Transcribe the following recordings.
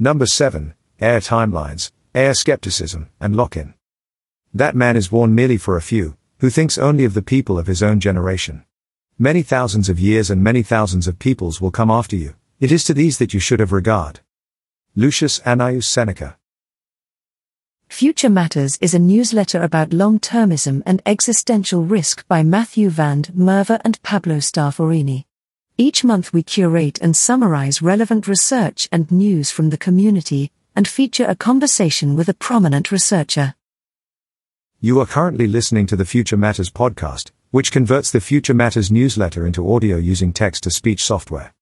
Number 7. AI timelines, AI skepticism, and lock-in. That man is born merely for a few, who thinks only of the people of his own generation. Many thousands of years and many thousands of peoples will come after you. It is to these that you should have regard. Lucius Annaeus Seneca. Future Matters is a newsletter about long-termism and existential risk by Matthew van der Merwe and Pablo Stafforini. Each month we curate and summarize relevant research and news from the community and feature a conversation with a prominent researcher. You are currently listening to the Future Matters podcast, which converts the Future Matters newsletter into audio using text to speech software.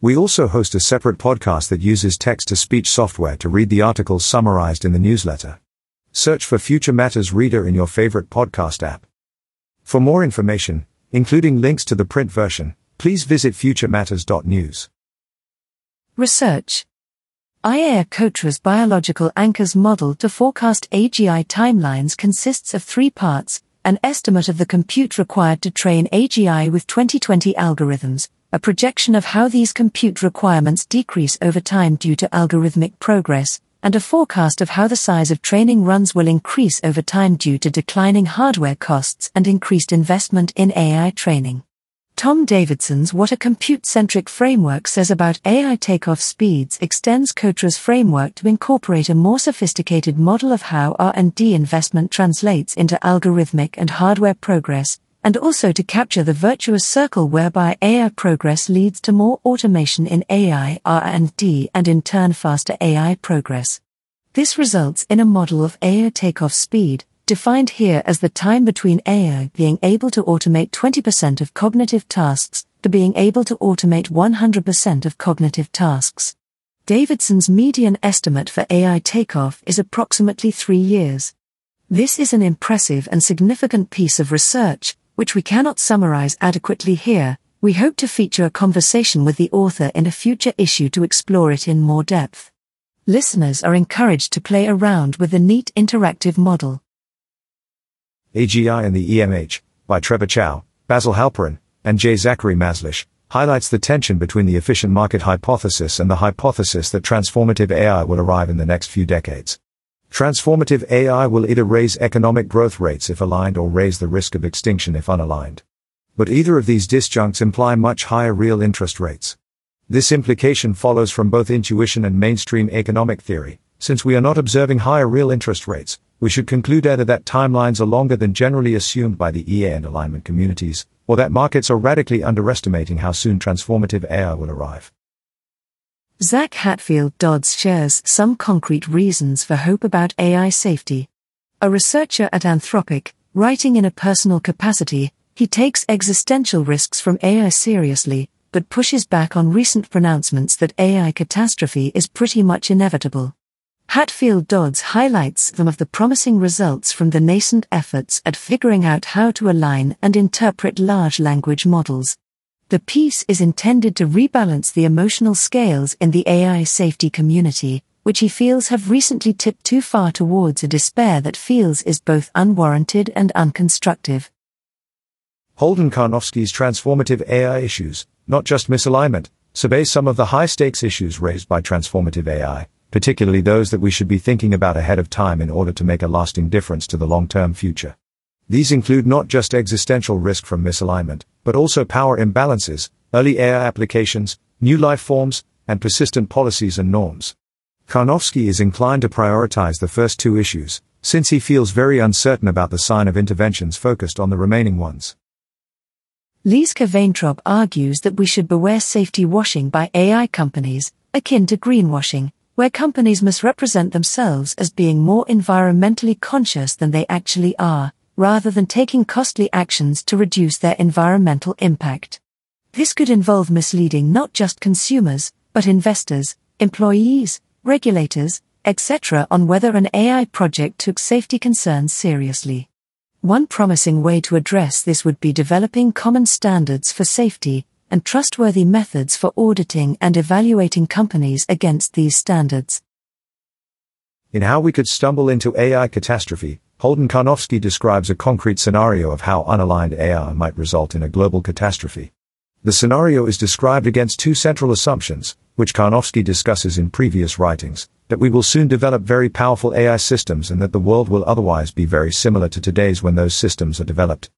We also host a separate podcast that uses text to speech software to read the articles summarized in the newsletter. Search for Future Matters Reader in your favorite podcast app. For more information, including links to the print version, please visit futurematters.news. Research Ajeya Cotra's biological anchors model to forecast AGI timelines consists of three parts an estimate of the compute required to train AGI with 2020 algorithms, a projection of how these compute requirements decrease over time due to algorithmic progress, and a forecast of how the size of training runs will increase over time due to declining hardware costs and increased investment in AI training. Tom Davidson's What a Compute-Centric Framework Says About AI Takeoff Speeds extends Cotra's framework to incorporate a more sophisticated model of how R&D investment translates into algorithmic and hardware progress, and also to capture the virtuous circle whereby AI progress leads to more automation in AI R&D and in turn faster AI progress. This results in a model of AI takeoff speed, defined here as the time between AI being able to automate 20% of cognitive tasks to being able to automate 100% of cognitive tasks. Davidson's median estimate for AI takeoff is approximately three years. This is an impressive and significant piece of research, which we cannot summarize adequately here. We hope to feature a conversation with the author in a future issue to explore it in more depth. Listeners are encouraged to play around with the neat interactive model. AGI and the EMH, by Trevor Chow, Basil Halperin, and J. Zachary Mazlish, highlights the tension between the efficient market hypothesis and the hypothesis that transformative AI will arrive in the next few decades. Transformative AI will either raise economic growth rates if aligned or raise the risk of extinction if unaligned. But either of these disjuncts imply much higher real interest rates. This implication follows from both intuition and mainstream economic theory. Since we are not observing higher real interest rates, we should conclude either that timelines are longer than generally assumed by the EA and alignment communities, or that markets are radically underestimating how soon transformative AI will arrive. Zach Hatfield Dodds shares some concrete reasons for hope about AI safety. A researcher at Anthropic, writing in a personal capacity, he takes existential risks from AI seriously, but pushes back on recent pronouncements that AI catastrophe is pretty much inevitable. Hatfield Dodds highlights some of the promising results from the nascent efforts at figuring out how to align and interpret large language models. The piece is intended to rebalance the emotional scales in the AI safety community, which he feels have recently tipped too far towards a despair that feels is both unwarranted and unconstructive. Holden Karnofsky's transformative AI issues, not just misalignment, surveys some of the high stakes issues raised by transformative AI particularly those that we should be thinking about ahead of time in order to make a lasting difference to the long-term future. These include not just existential risk from misalignment, but also power imbalances, early AI applications, new life forms, and persistent policies and norms. Karnofsky is inclined to prioritize the first two issues, since he feels very uncertain about the sign of interventions focused on the remaining ones. Lisa Vaintrob argues that we should beware safety washing by AI companies, akin to greenwashing, where companies misrepresent themselves as being more environmentally conscious than they actually are, rather than taking costly actions to reduce their environmental impact. This could involve misleading not just consumers, but investors, employees, regulators, etc. on whether an AI project took safety concerns seriously. One promising way to address this would be developing common standards for safety, and trustworthy methods for auditing and evaluating companies against these standards. In How We Could Stumble into AI Catastrophe, Holden Karnofsky describes a concrete scenario of how unaligned AI might result in a global catastrophe. The scenario is described against two central assumptions. which Karnofsky discusses in previous writings, that we will soon develop very powerful AI systems and that the world will otherwise be very similar to today's when those systems are developed.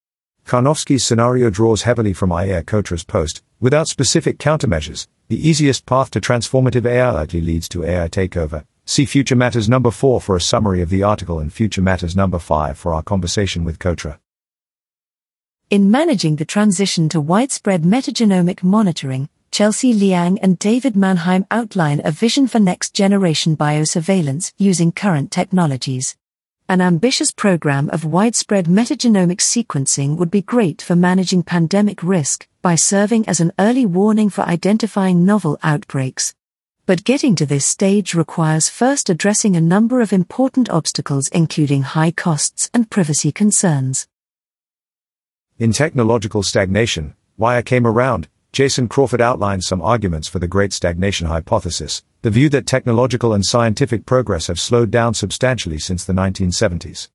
Karnofsky's scenario draws heavily from Ajeya Cotra's post, without specific countermeasures, the easiest path to transformative AI likely leads to AI takeover. See Future Matters number 4 for a summary of the article and Future Matters number 5 for our conversation with Cotra. In managing the transition to widespread metagenomic monitoring, Chelsea Liang and David Manheim outline a vision for next generation biosurveillance using current technologies. An ambitious program of widespread metagenomic sequencing would be great for managing pandemic risk by serving as an early warning for identifying novel outbreaks. But getting to this stage requires first addressing a number of important obstacles, including high costs and privacy concerns. In technological stagnation, why I came around, Jason Crawford outlines some arguments for the Great Stagnation Hypothesis, the view that technological and scientific progress have slowed down substantially since the 1970s.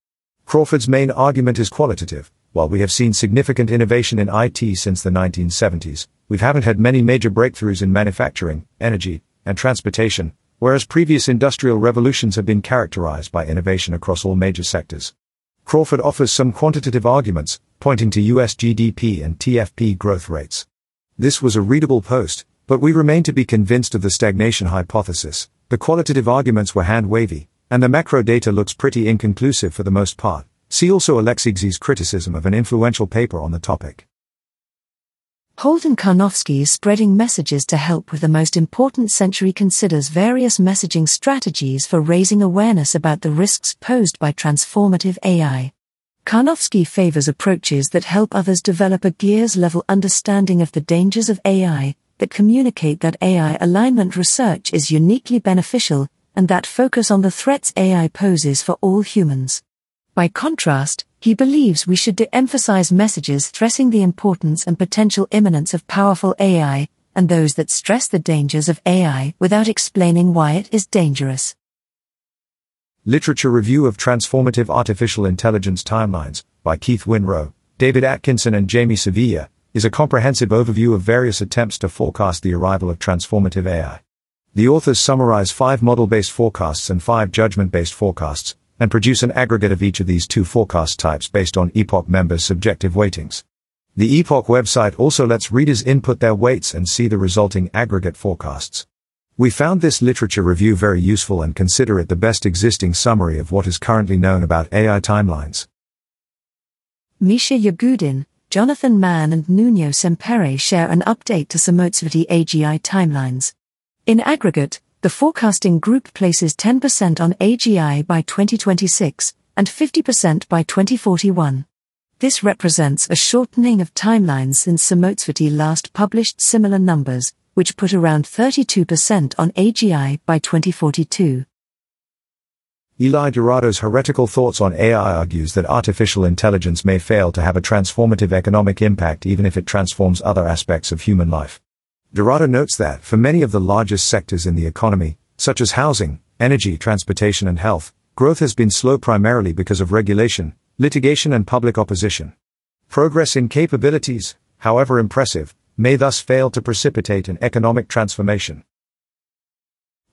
Crawford's main argument is qualitative. While we have seen significant innovation in IT since the 1970s, we haven't had many major breakthroughs in manufacturing, energy, and transportation, whereas previous industrial revolutions have been characterized by innovation across all major sectors. Crawford offers some quantitative arguments, pointing to US GDP and TFP growth rates. This was a readable post, but we remain to be convinced of the stagnation hypothesis. The qualitative arguments were hand wavy, and the macro data looks pretty inconclusive for the most part. See also Alexei Guzey's criticism of an influential paper on the topic. Holden Karnofsky is Spreading Messages to Help with the Most Important Century considers various messaging strategies for raising awareness about the risks posed by transformative AI. Karnofsky favors approaches that help others develop a gears level understanding of the dangers of AI, that communicate that AI alignment research is uniquely beneficial, and that focus on the threats AI poses for all humans. By contrast, he believes we should de emphasize messages stressing the importance and potential imminence of powerful AI, and those that stress the dangers of AI without explaining why it is dangerous. Literature Review of Transformative Artificial Intelligence Timelines, by Keith Wynroe, David Atkinson, and Jaime Sevilla, is a comprehensive overview of various attempts to forecast the arrival of transformative AI. The authors summarize five model based forecasts and five judgment based forecasts, and produce an aggregate of each of these two forecast types based on Epoch members' subjective weightings. The Epoch website also lets readers input their weights and see the resulting aggregate forecasts. We found this literature review very useful and consider it the best existing summary of what is currently known about AI timelines. Misha Yagudin, Jonathan Mann, and Nuno Sempere share an update to Samotsvety AGI timelines. In aggregate, the forecasting group places 10% on AGI by 2026 and 50% by 2041. This represents a shortening of timelines since Samotsvety last published similar numbers, which put around 32% on AGI by 2042. Eli Dourado's heretical thoughts on AI argues that artificial intelligence may fail to have a transformative economic impact even if it transforms other aspects of human life. Dourado notes that, for many of the largest sectors in the economy, such as housing, energy, transportation, and health, growth has been slow primarily because of regulation, litigation, and public opposition. Progress in capabilities, however impressive, may thus fail to precipitate an economic transformation.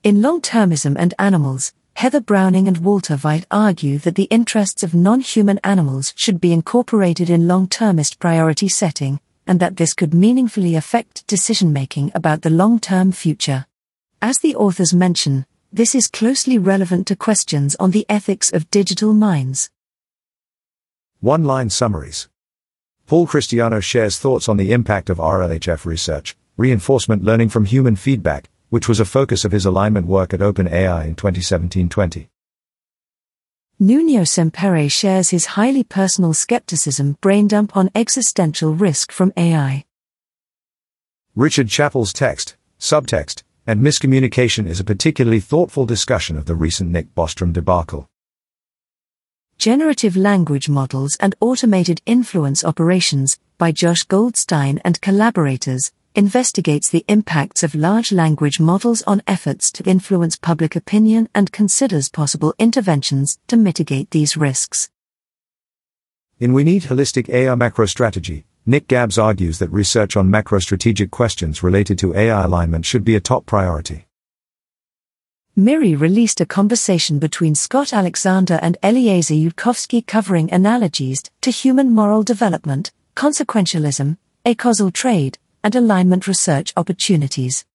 In Long Termism and Animals, Heather Browning and Walter Veit argue that the interests of non human animals should be incorporated in long termist priority setting, and that this could meaningfully affect decision making about the long term future. As the authors mention, this is closely relevant to questions on the ethics of digital minds. One line summaries. Paul Christiano shares thoughts on the impact of RLHF research, reinforcement learning from human feedback, which was a focus of his alignment work at OpenAI in 2017-20. Nuno Sempere shares his highly personal skepticism brain dump on existential risk from AI. Richard Chappell's text, subtext, and miscommunication is a particularly thoughtful discussion of the recent Nick Bostrom debacle. Generative Language Models and Automated Influence Operations, by Josh Goldstein and collaborators, investigates the impacts of large language models on efforts to influence public opinion and considers possible interventions to mitigate these risks. In We Need Holistic AI Macro Strategy, Nick Gabs argues that research on macro-strategic questions related to AI alignment should be a top priority. MIRI released a conversation between Scott Alexander and Eliezer Yudkowsky covering analogies to human moral development, consequentialism, acausal trade, and alignment research opportunities.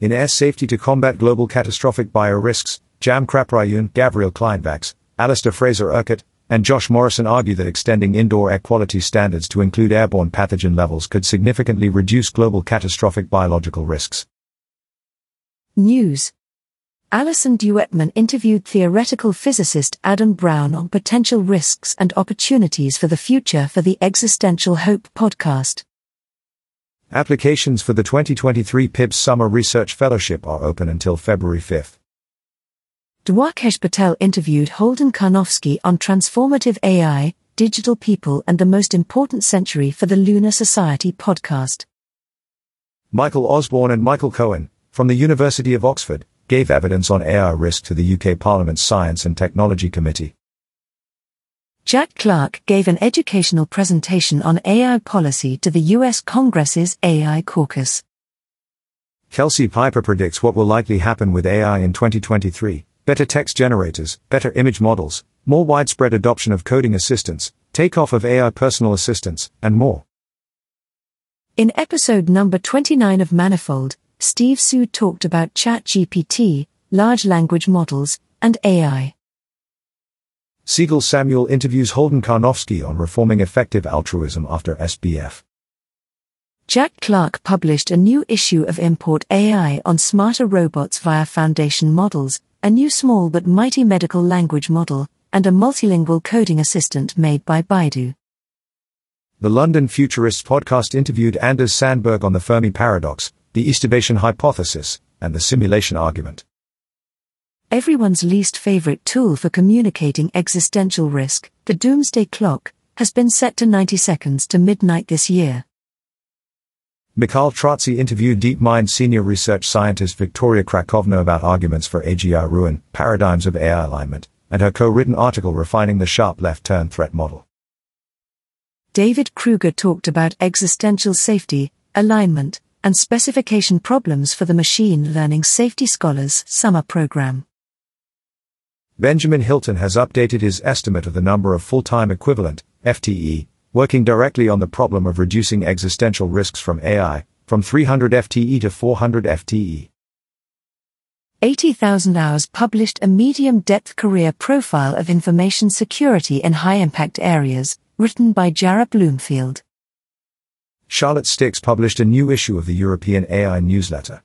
In Air Safety to Combat Global Catastrophic Biorisks, Jam Kraprayoon, Gavriel Kleinwaks, Alistair Fraser Urquhart, and Josh Morrison argue that extending indoor air quality standards to include airborne pathogen levels could significantly reduce global catastrophic biological risks. News Allison Duettmann interviewed theoretical physicist Adam Brown on potential risks and opportunities for the future for the Existential Hope podcast. Applications for the 2023 PIBBSS Summer Research Fellowship are open until February 5th. Dwarkesh Patel interviewed Holden Karnofsky on transformative AI, digital people, and the most important century for the Lunar Society podcast. Michael Osborne and Michael Cohen, from the University of Oxford, gave evidence on AI risk to the UK Parliament's Science and Technology Committee. Jack Clark gave an educational presentation on AI policy to the US Congress's AI caucus. Kelsey Piper predicts what will likely happen with AI in 2023 better text generators, better image models, more widespread adoption of coding assistants, takeoff of AI personal assistants, and more. In episode number 29 of Manifold, Steve Hsu talked about ChatGPT, large language models, and AI. Sigal Samuel interviews Holden Karnofsky on reforming effective altruism after SBF. Jack Clark published a new issue of Import AI on smarter robots via foundation models, a new small but mighty medical language model, and a multilingual coding assistant made by Baidu. The London Futurists podcast interviewed Anders Sandberg on the Fermi paradox, the aestivation hypothesis, and the simulation argument. Everyone's least favorite tool for communicating existential risk, the doomsday clock, has been set to 90 seconds to midnight this year. Mikhail Trazzi interviewed DeepMind senior research scientist Victoria Krakovna about arguments for AGI ruin, paradigms of AI alignment, and her co-written article refining the sharp left-turn threat model. David Krueger talked about existential safety, alignment, and specification problems for the Machine Learning Safety Scholars Summer Program. Benjamin Hilton has updated his estimate of the number of full-time equivalent, FTE, working directly on the problem of reducing existential risks from AI, from 300 FTE to 400 FTE. 80,000 Hours published a medium depth career profile of information security in high impact areas, written by Jarrah Bloomfield. Charlotte Stix published a new issue of the European AI newsletter.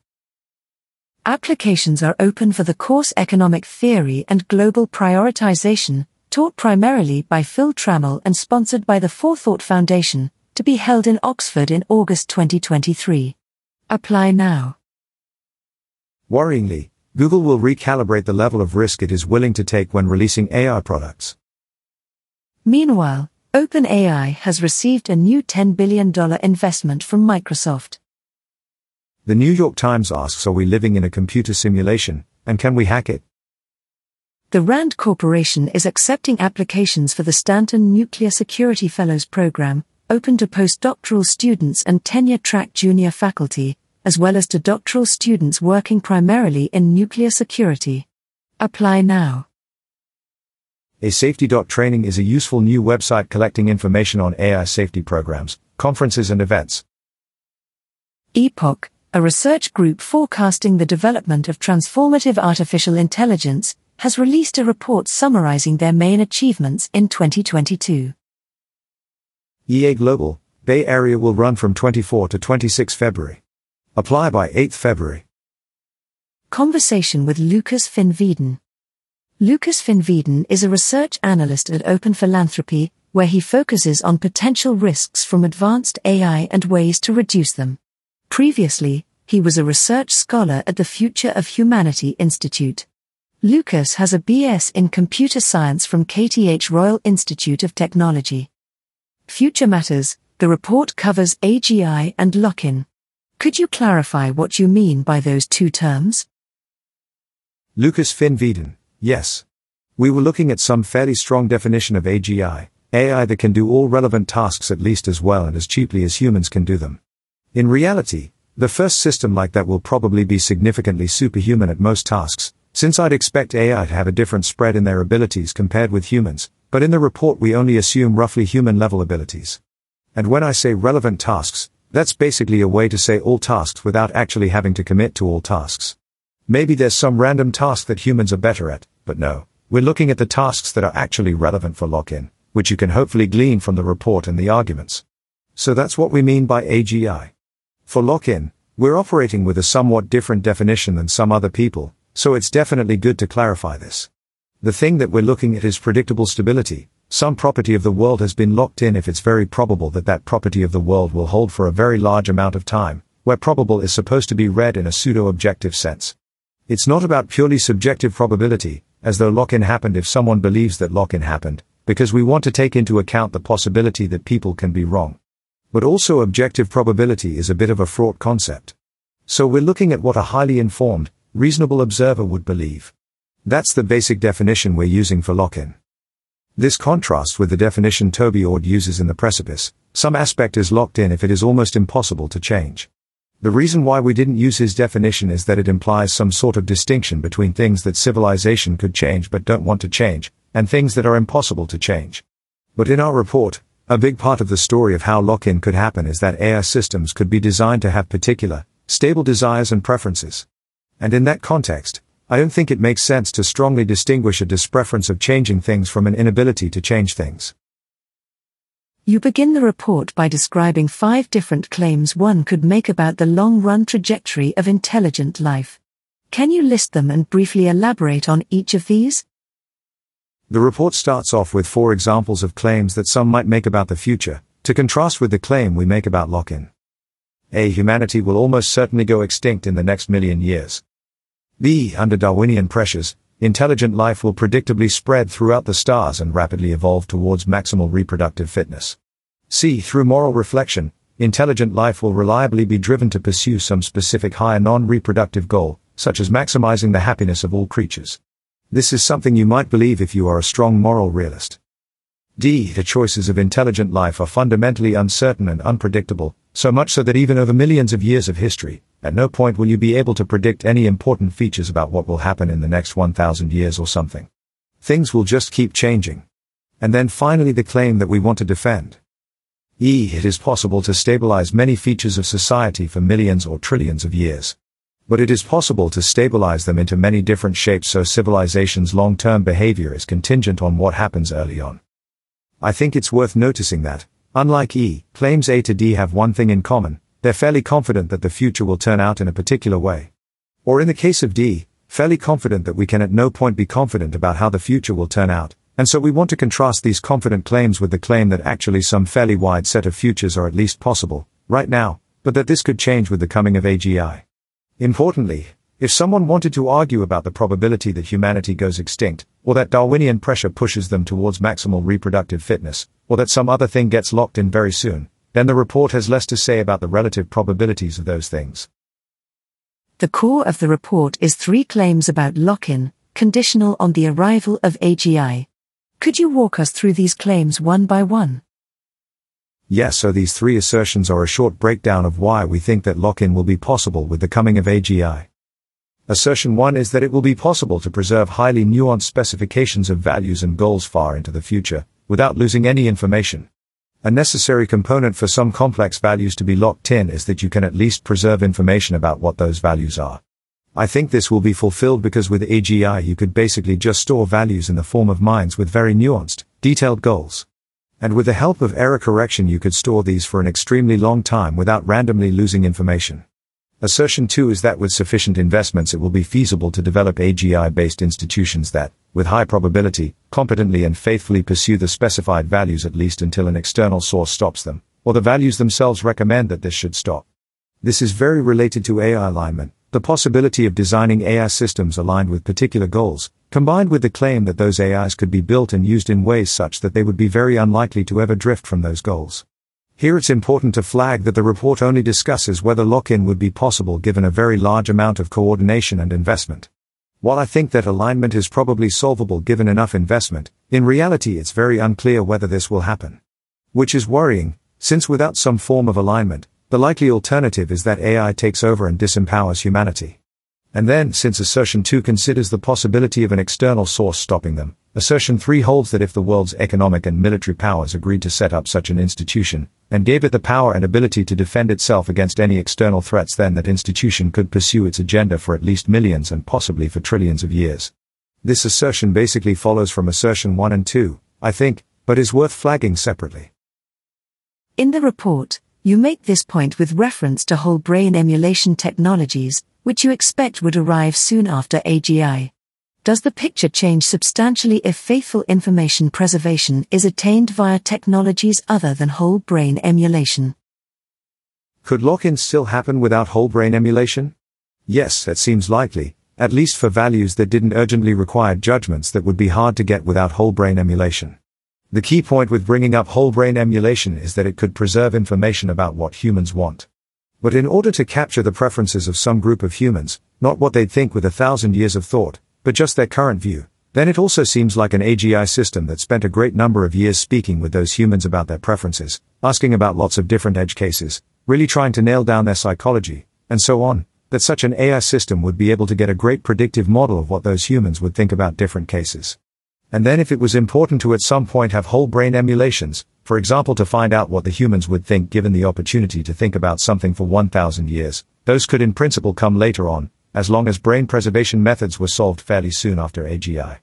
Applications are open for the course Economic Theory and Global Prioritization, taught primarily by Phil Trammell and sponsored by the Forethought Foundation, to be held in Oxford in August 2023. Apply now. Worryingly, Google will recalibrate the level of risk it is willing to take when releasing AI products. Meanwhile, OpenAI has received a new $10 billion investment from Microsoft. The New York Times asks Are we living in a computer simulation, and can we hack it? The RAND Corporation is accepting applications for the Stanton Nuclear Security Fellows Program, open to postdoctoral students and tenure track junior faculty, as well as to doctoral students working primarily in nuclear security. Apply now. AI Safety Training is a useful new website collecting information on AI safety programs, conferences, and events. Epoch, a research group forecasting the development of transformative artificial intelligence, has released a report summarizing their main achievements in 2022. EA Global, Bay Area will run from 24 to 26 February. Apply by 8 February. Conversation with Lukas Finnveden. Lucas Van Wieden is a research analyst at Open Philanthropy, where he focuses on potential risks from advanced AI and ways to reduce them. Previously, he was a research scholar at the Future of Humanity Institute. Lukas has a BS in computer science from KTH Royal Institute of Technology. Future Matters, the report covers AGI and lock in. Could you clarify what you mean by those two terms? Lukas Finnveden, yes. We were looking at some fairly strong definition of AGI, AI that can do all relevant tasks at least as well and as cheaply as humans can do them. In reality, the first system like that will probably be significantly superhuman at most tasks, since I'd expect AI to have a different spread in their abilities compared with humans, but in the report we only assume roughly human level abilities. And when I say relevant tasks, that's basically a way to say all tasks without actually having to commit to all tasks. Maybe there's some random task that humans are better at, but no. We're looking at the tasks that are actually relevant for lock-in, which you can hopefully glean from the report and the arguments. So that's what we mean by AGI. For lock-in, we're operating with a somewhat different definition than some other people, so it's definitely good to clarify this. The thing that we're looking at is predictable stability. Some property of the world has been locked in if it's very probable that that property of the world will hold for a very large amount of time, where probable is supposed to be read in a pseudo-objective sense. It's not about purely subjective probability, as though lock-in happened if someone believes that lock-in happened, because we want to take into account the possibility that people can be wrong. But also objective probability is a bit of a fraught concept. So we're looking at what a highly informed, reasonable observer would believe. That's the basic definition we're using for lock-in. This contrasts with the definition Toby Ord uses in The Precipice. Some aspect is locked in if it is almost impossible to change. The reason why we didn't use his definition is that it implies some sort of distinction between things that civilization could change but don't want to change, and things that are impossible to change. But in our report, a big part of the story of how lock-in could happen is that AI systems could be designed to have particular, stable desires and preferences. And in that context, I don't think it makes sense to strongly distinguish a dispreference of changing things from an inability to change things. You begin the report by describing five different claims one could make about the long run trajectory of intelligent life. Can you list them and briefly elaborate on each of these? The report starts off with four examples of claims that some might make about the future, to contrast with the claim we make about lock-in. A. Humanity will almost certainly go extinct in the next million years. B. Under Darwinian pressures, intelligent life will predictably spread throughout the stars and rapidly evolve towards maximal reproductive fitness. C. Through moral reflection, intelligent life will reliably be driven to pursue some specific higher non-reproductive goal, such as maximizing the happiness of all creatures. This is something you might believe if you are a strong moral realist. D. The choices of intelligent life are fundamentally uncertain and unpredictable, so much so that even over millions of years of history, at no point will you be able to predict any important features about what will happen in the next 1000 years or something. Things will just keep changing. And then finally the claim that we want to defend. E. It is possible to stabilize many features of society for millions or trillions of years but it is possible to stabilize them into many different shapes so civilization's long-term behavior is contingent on what happens early on. I think it's worth noticing that, unlike E, claims A to D have one thing in common, they're fairly confident that the future will turn out in a particular way. Or in the case of D, fairly confident that we can at no point be confident about how the future will turn out, and so we want to contrast these confident claims with the claim that actually some fairly wide set of futures are at least possible, right now, but that this could change with the coming of AGI. Importantly, if someone wanted to argue about the probability that humanity goes extinct, or that Darwinian pressure pushes them towards maximal reproductive fitness, or that some other thing gets locked in very soon, then the report has less to say about the relative probabilities of those things. The core of the report is three claims about lock-in, conditional on the arrival of AGI. Could you walk us through these claims one by one? Yes, so these three assertions are a short breakdown of why we think that lock-in will be possible with the coming of AGI. Assertion 1 is that it will be possible to preserve highly nuanced specifications of values and goals far into the future, without losing any information. A necessary component for some complex values to be locked in is that you can at least preserve information about what those values are. I think this will be fulfilled because with AGI you could basically just store values in the form of minds with very nuanced, detailed goals. And with the help of error correction you could store these for an extremely long time without randomly losing information. Assertion 2 is that with sufficient investments it will be feasible to develop AGI-based institutions that, with high probability, competently and faithfully pursue the specified values at least until an external source stops them, or the values themselves recommend that this should stop. This is very related to AI alignment, the possibility of designing AI systems aligned with particular goals, combined with the claim that those AIs could be built and used in ways such that they would be very unlikely to ever drift from those goals. Here it's important to flag that the report only discusses whether lock-in would be possible given a very large amount of coordination and investment. While I think that alignment is probably solvable given enough investment, in reality it's very unclear whether this will happen. Which is worrying, since without some form of alignment, the likely alternative is that AI takes over and disempowers humanity. And then, since assertion 2 considers the possibility of an external source stopping them, assertion 3 holds that if the world's economic and military powers agreed to set up such an institution, and gave it the power and ability to defend itself against any external threats then that institution could pursue its agenda for at least millions and possibly for trillions of years. This assertion basically follows from assertion 1 and 2, I think, but is worth flagging separately. In the report, you make this point with reference to whole brain emulation technologies, which you expect would arrive soon after AGI. Does the picture change substantially if faithful information preservation is attained via technologies other than whole brain emulation? Could lock in still happen without whole brain emulation? Yes, that seems likely, at least for values that didn't urgently require judgments that would be hard to get without whole brain emulation. The key point with bringing up whole brain emulation is that it could preserve information about what humans want. But in order to capture the preferences of some group of humans, not what they'd think with a thousand years of thought, but just their current view, then it also seems like an AGI system that spent a great number of years speaking with those humans about their preferences, asking about lots of different edge cases, really trying to nail down their psychology, and so on, that such an AI system would be able to get a great predictive model of what those humans would think about different cases. And then if it was important to at some point have whole brain emulations, for example to find out what the humans would think given the opportunity to think about something for 1000 years, those could in principle come later on, as long as brain preservation methods were solved fairly soon after AGI.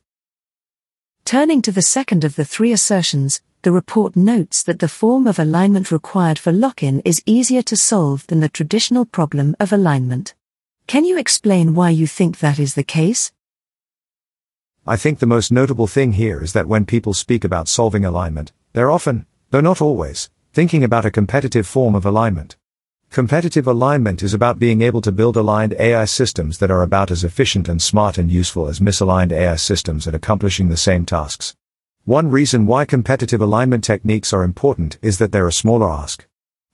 Turning to the second of the three assertions, the report notes that the form of alignment required for lock-in is easier to solve than the traditional problem of alignment. Can you explain why you think that is the case? I think the most notable thing here is that when people speak about solving alignment, they're often, though not always, thinking about a competitive form of alignment. Competitive alignment is about being able to build aligned AI systems that are about as efficient and smart and useful as misaligned AI systems at accomplishing the same tasks. One reason why competitive alignment techniques are important is that they're a smaller ask.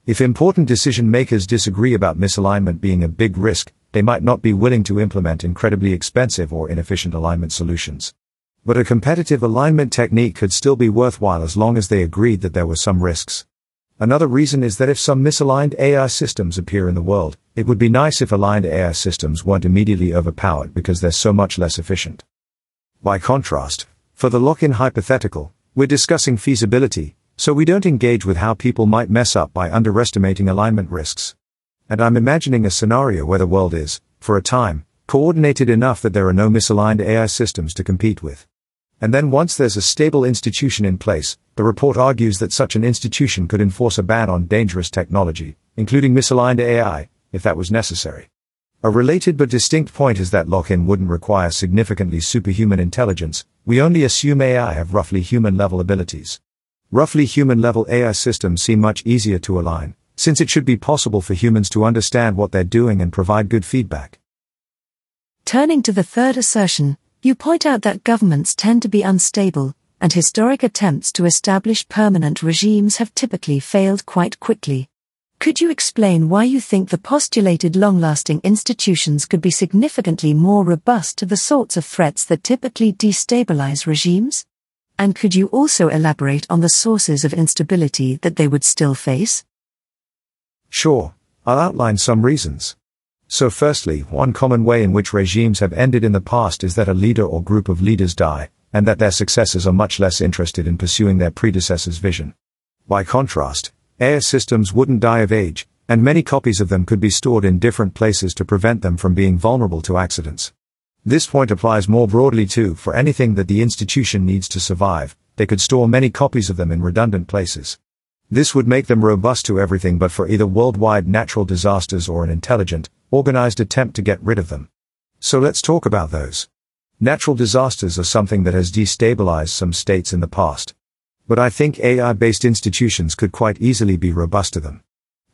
If important decision makers disagree about misalignment being a big risk, they might not be willing to implement incredibly expensive or inefficient alignment solutions. But a competitive alignment technique could still be worthwhile as long as they agreed that there were some risks. Another reason is that if some misaligned AI systems appear in the world, it would be nice if aligned AI systems weren't immediately overpowered because they're so much less efficient. By contrast, for the lock-in hypothetical, we're discussing feasibility, so we don't engage with how people might mess up by underestimating alignment risks and I'm imagining a scenario where the world is, for a time, coordinated enough that there are no misaligned AI systems to compete with. And then once there's a stable institution in place, the report argues that such an institution could enforce a ban on dangerous technology, including misaligned AI, if that was necessary. A related but distinct point is that lock-in wouldn't require significantly superhuman intelligence, we only assume AI have roughly human level abilities. Roughly human level AI systems seem much easier to align, since it should be possible for humans to understand what they're doing and provide good feedback. Turning to the third assertion, you point out that governments tend to be unstable, and historic attempts to establish permanent regimes have typically failed quite quickly. Could you explain why you think the postulated long lasting institutions could be significantly more robust to the sorts of threats that typically destabilize regimes? And could you also elaborate on the sources of instability that they would still face? Sure, I'll outline some reasons. So firstly, one common way in which regimes have ended in the past is that a leader or group of leaders die, and that their successors are much less interested in pursuing their predecessor's vision. By contrast, AI systems wouldn't die of age, and many copies of them could be stored in different places to prevent them from being vulnerable to accidents. This point applies more broadly too for anything that the institution needs to survive, they could store many copies of them in redundant places. This would make them robust to everything but for either worldwide natural disasters or an intelligent, organized attempt to get rid of them. So let's talk about those. Natural disasters are something that has destabilized some states in the past. But I think AI-based institutions could quite easily be robust to them.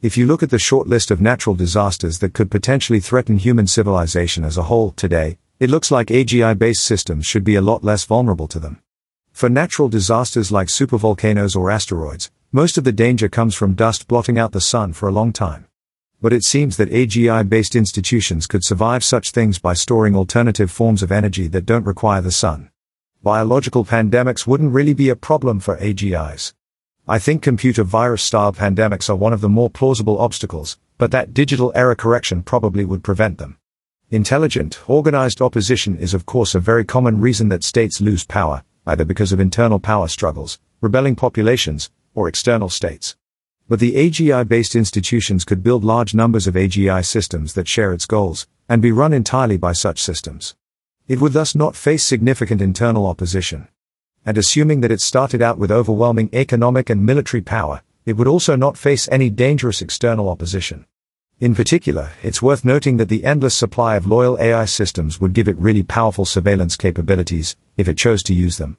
If you look at the short list of natural disasters that could potentially threaten human civilization as a whole today, it looks like AGI-based systems should be a lot less vulnerable to them. For natural disasters like supervolcanoes or asteroids, most of the danger comes from dust blotting out the sun for a long time. But it seems that AGI based institutions could survive such things by storing alternative forms of energy that don't require the sun. Biological pandemics wouldn't really be a problem for AGIs. I think computer virus style pandemics are one of the more plausible obstacles, but that digital error correction probably would prevent them. Intelligent, organized opposition is of course a very common reason that states lose power, either because of internal power struggles, rebelling populations, or external states. But the AGI-based institutions could build large numbers of AGI systems that share its goals, and be run entirely by such systems. It would thus not face significant internal opposition and assuming that it started out with overwhelming economic and military power, it would also not face any dangerous external opposition. In particular, it's worth noting that the endless supply of loyal AI systems would give it really powerful surveillance capabilities, if it chose to use them.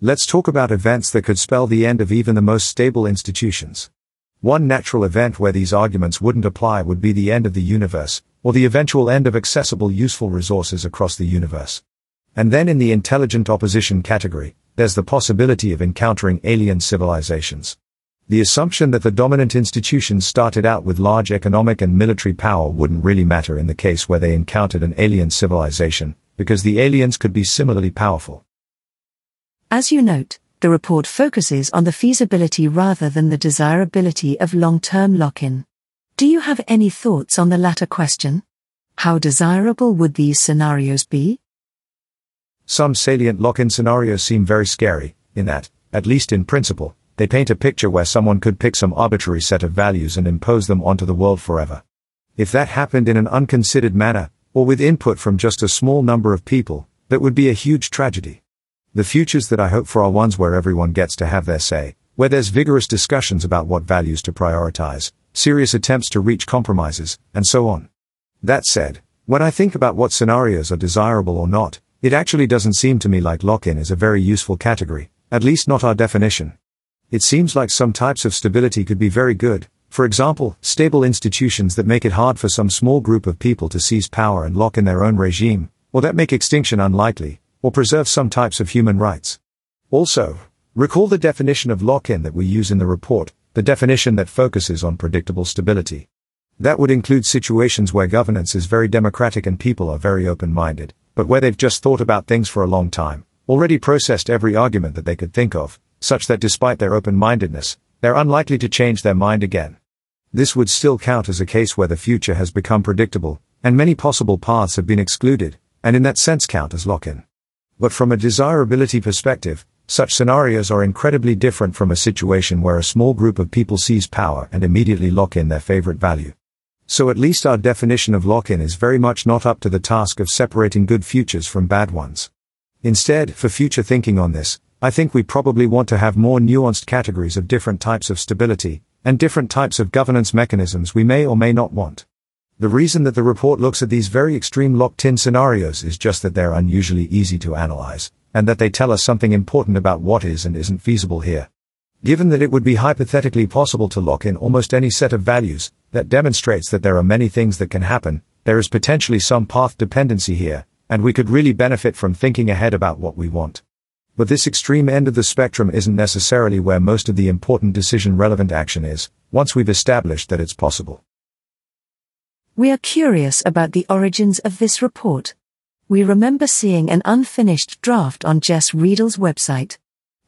Let's talk about events that could spell the end of even the most stable institutions. One natural event where these arguments wouldn't apply would be the end of the universe, or the eventual end of accessible useful resources across the universe. And then in the intelligent opposition category, there's the possibility of encountering alien civilizations. The assumption that the dominant institutions started out with large economic and military power wouldn't really matter in the case where they encountered an alien civilization, because the aliens could be similarly powerful. As you note, the report focuses on the feasibility rather than the desirability of long-term lock-in. Do you have any thoughts on the latter question? How desirable would these scenarios be? Some salient lock-in scenarios seem very scary, in that, at least in principle, they paint a picture where someone could pick some arbitrary set of values and impose them onto the world forever. If that happened in an unconsidered manner, or with input from just a small number of people, that would be a huge tragedy. The futures that I hope for are ones where everyone gets to have their say, where there's vigorous discussions about what values to prioritize, serious attempts to reach compromises, and so on. That said, when I think about what scenarios are desirable or not, it actually doesn't seem to me like lock-in is a very useful category, at least not our definition. It seems like some types of stability could be very good, for example, stable institutions that make it hard for some small group of people to seize power and lock in their own regime, or that make extinction unlikely, or preserve some types of human rights. Also, recall the definition of lock-in that we use in the report, the definition that focuses on predictable stability. That would include situations where governance is very democratic and people are very open-minded but where they've just thought about things for a long time, already processed every argument that they could think of, such that despite their open-mindedness, they're unlikely to change their mind again. This would still count as a case where the future has become predictable, and many possible paths have been excluded, and in that sense count as lock-in. But from a desirability perspective, such scenarios are incredibly different from a situation where a small group of people seize power and immediately lock in their favorite value. So at least our definition of lock-in is very much not up to the task of separating good futures from bad ones. Instead, for future thinking on this, I think we probably want to have more nuanced categories of different types of stability, and different types of governance mechanisms we may or may not want. The reason that the report looks at these very extreme locked-in scenarios is just that they're unusually easy to analyze, and that they tell us something important about what is and isn't feasible here. Given that it would be hypothetically possible to lock in almost any set of values, that demonstrates that there are many things that can happen, there is potentially some path dependency here, and we could really benefit from thinking ahead about what we want. But this extreme end of the spectrum isn't necessarily where most of the important decision relevant action is, once we've established that it's possible. We are curious about the origins of this report. We remember seeing an unfinished draft on Jess Riedel's website.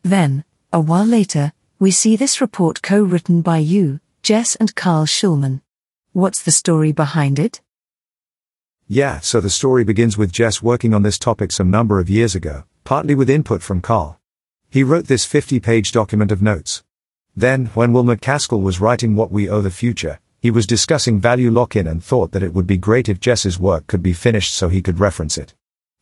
Then, a while later, we see this report co-written by you, Jess and Carl Shulman. What's the story behind it? Yeah, so the story begins with Jess working on this topic some number of years ago, partly with input from Carl. He wrote this 50-page document of notes. Then, when Will MacAskill was writing What We Owe the Future, he was discussing value lock-in and thought that it would be great if Jess's work could be finished so he could reference it.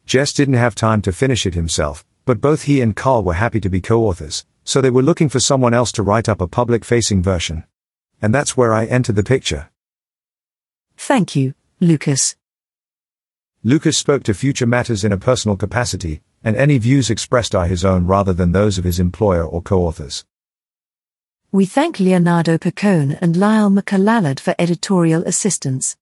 Jess didn't have time to finish it himself, but both he and Carl were happy to be co-authors, so they were looking for someone else to write up a public-facing version. And that's where I entered the picture. Thank you, Lukas. Lukas spoke to Future Matters in a personal capacity, and any views expressed are his own rather than those of his employer or co-authors. We thank Leonardo Picone and Lyle McAlalad for editorial assistance.